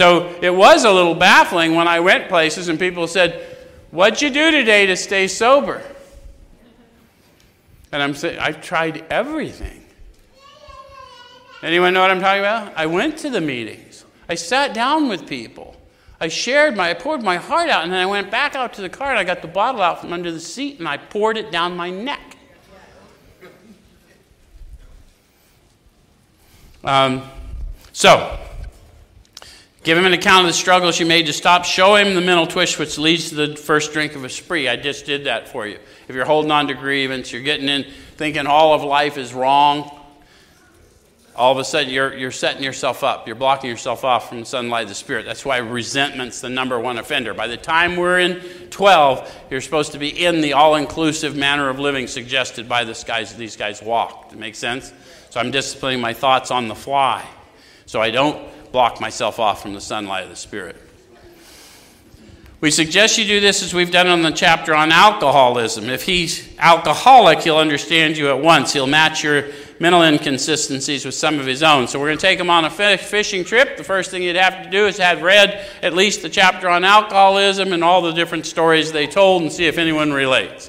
So it was a little baffling when I went places and people said, What'd you do today to stay sober? And I'm saying, I've tried everything. Anyone know what I'm talking about? I went to the meetings. I sat down with people. I shared my, I poured my heart out, and then I went back out to the car and I got the bottle out from under the seat and I poured it down my neck. Um, so, give him an account of the struggles you made to stop. Show him the mental twist which leads to the first drink of a spree. I just did that for you. If you're holding on to grievance, you're getting in thinking all of life is wrong, all of a sudden you're, you're setting yourself up. You're blocking yourself off from the sunlight of the Spirit. That's why resentment's the number one offender. By the time we're in 12, you're supposed to be in the all inclusive manner of living suggested by this guys, these guys walk. Does it make sense? So I'm disciplining my thoughts on the fly so I don't block myself off from the sunlight of the Spirit. We suggest you do this as we've done on the chapter on alcoholism. If he's alcoholic, he'll understand you at once. He'll match your mental inconsistencies with some of his own. So we're going to take him on a fishing trip. The first thing you'd have to do is have read at least the chapter on alcoholism and all the different stories they told and see if anyone relates.